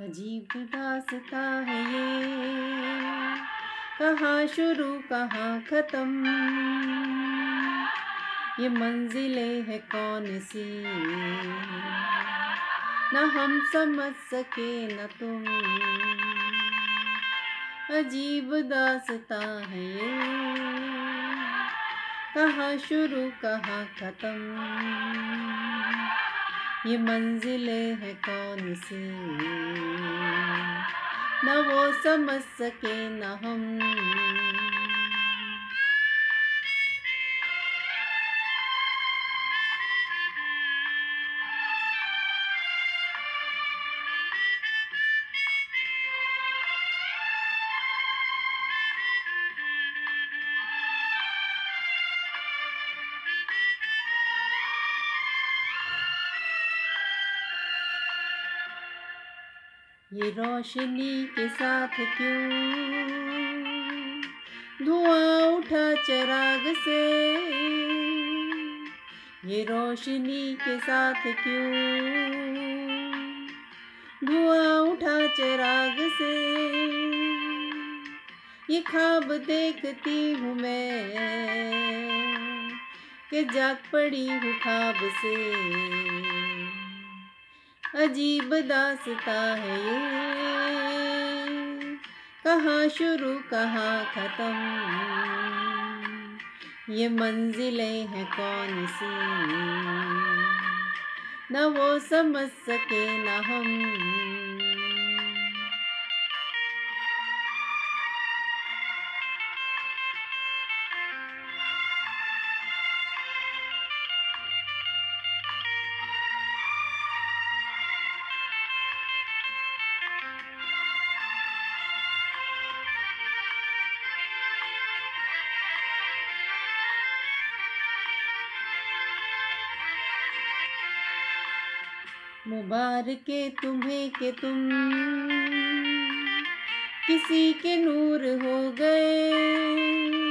अजीब दासता है ये। कहाँ शुरू, कहाँ ख़त्म? ये मंजिलें है कौन सी? न हम समझ सके, न तुम। अजीब दासता है ये। कहाँ शुरू, कहाँ ख़त्म? ये मंजिलें है कौन सी? न वो समझ सके न हम। ये रोशनी के साथ क्यों धुआँ उठा चराग से? ये रोशनी के साथ क्यों धुआँ उठा चराग से? ये ख्वाब देखती हूँ मैं, कि जाग पड़ी हूँ ख्वाब से। अजीब दासता है ये। कहाँ शुरू, कहाँ ख़त्म? ये मंजिलें हैं कौन सी? न वो समझ सके, न हम। मुबारक तुम्हें के तुम। किसी के नूर हो गए।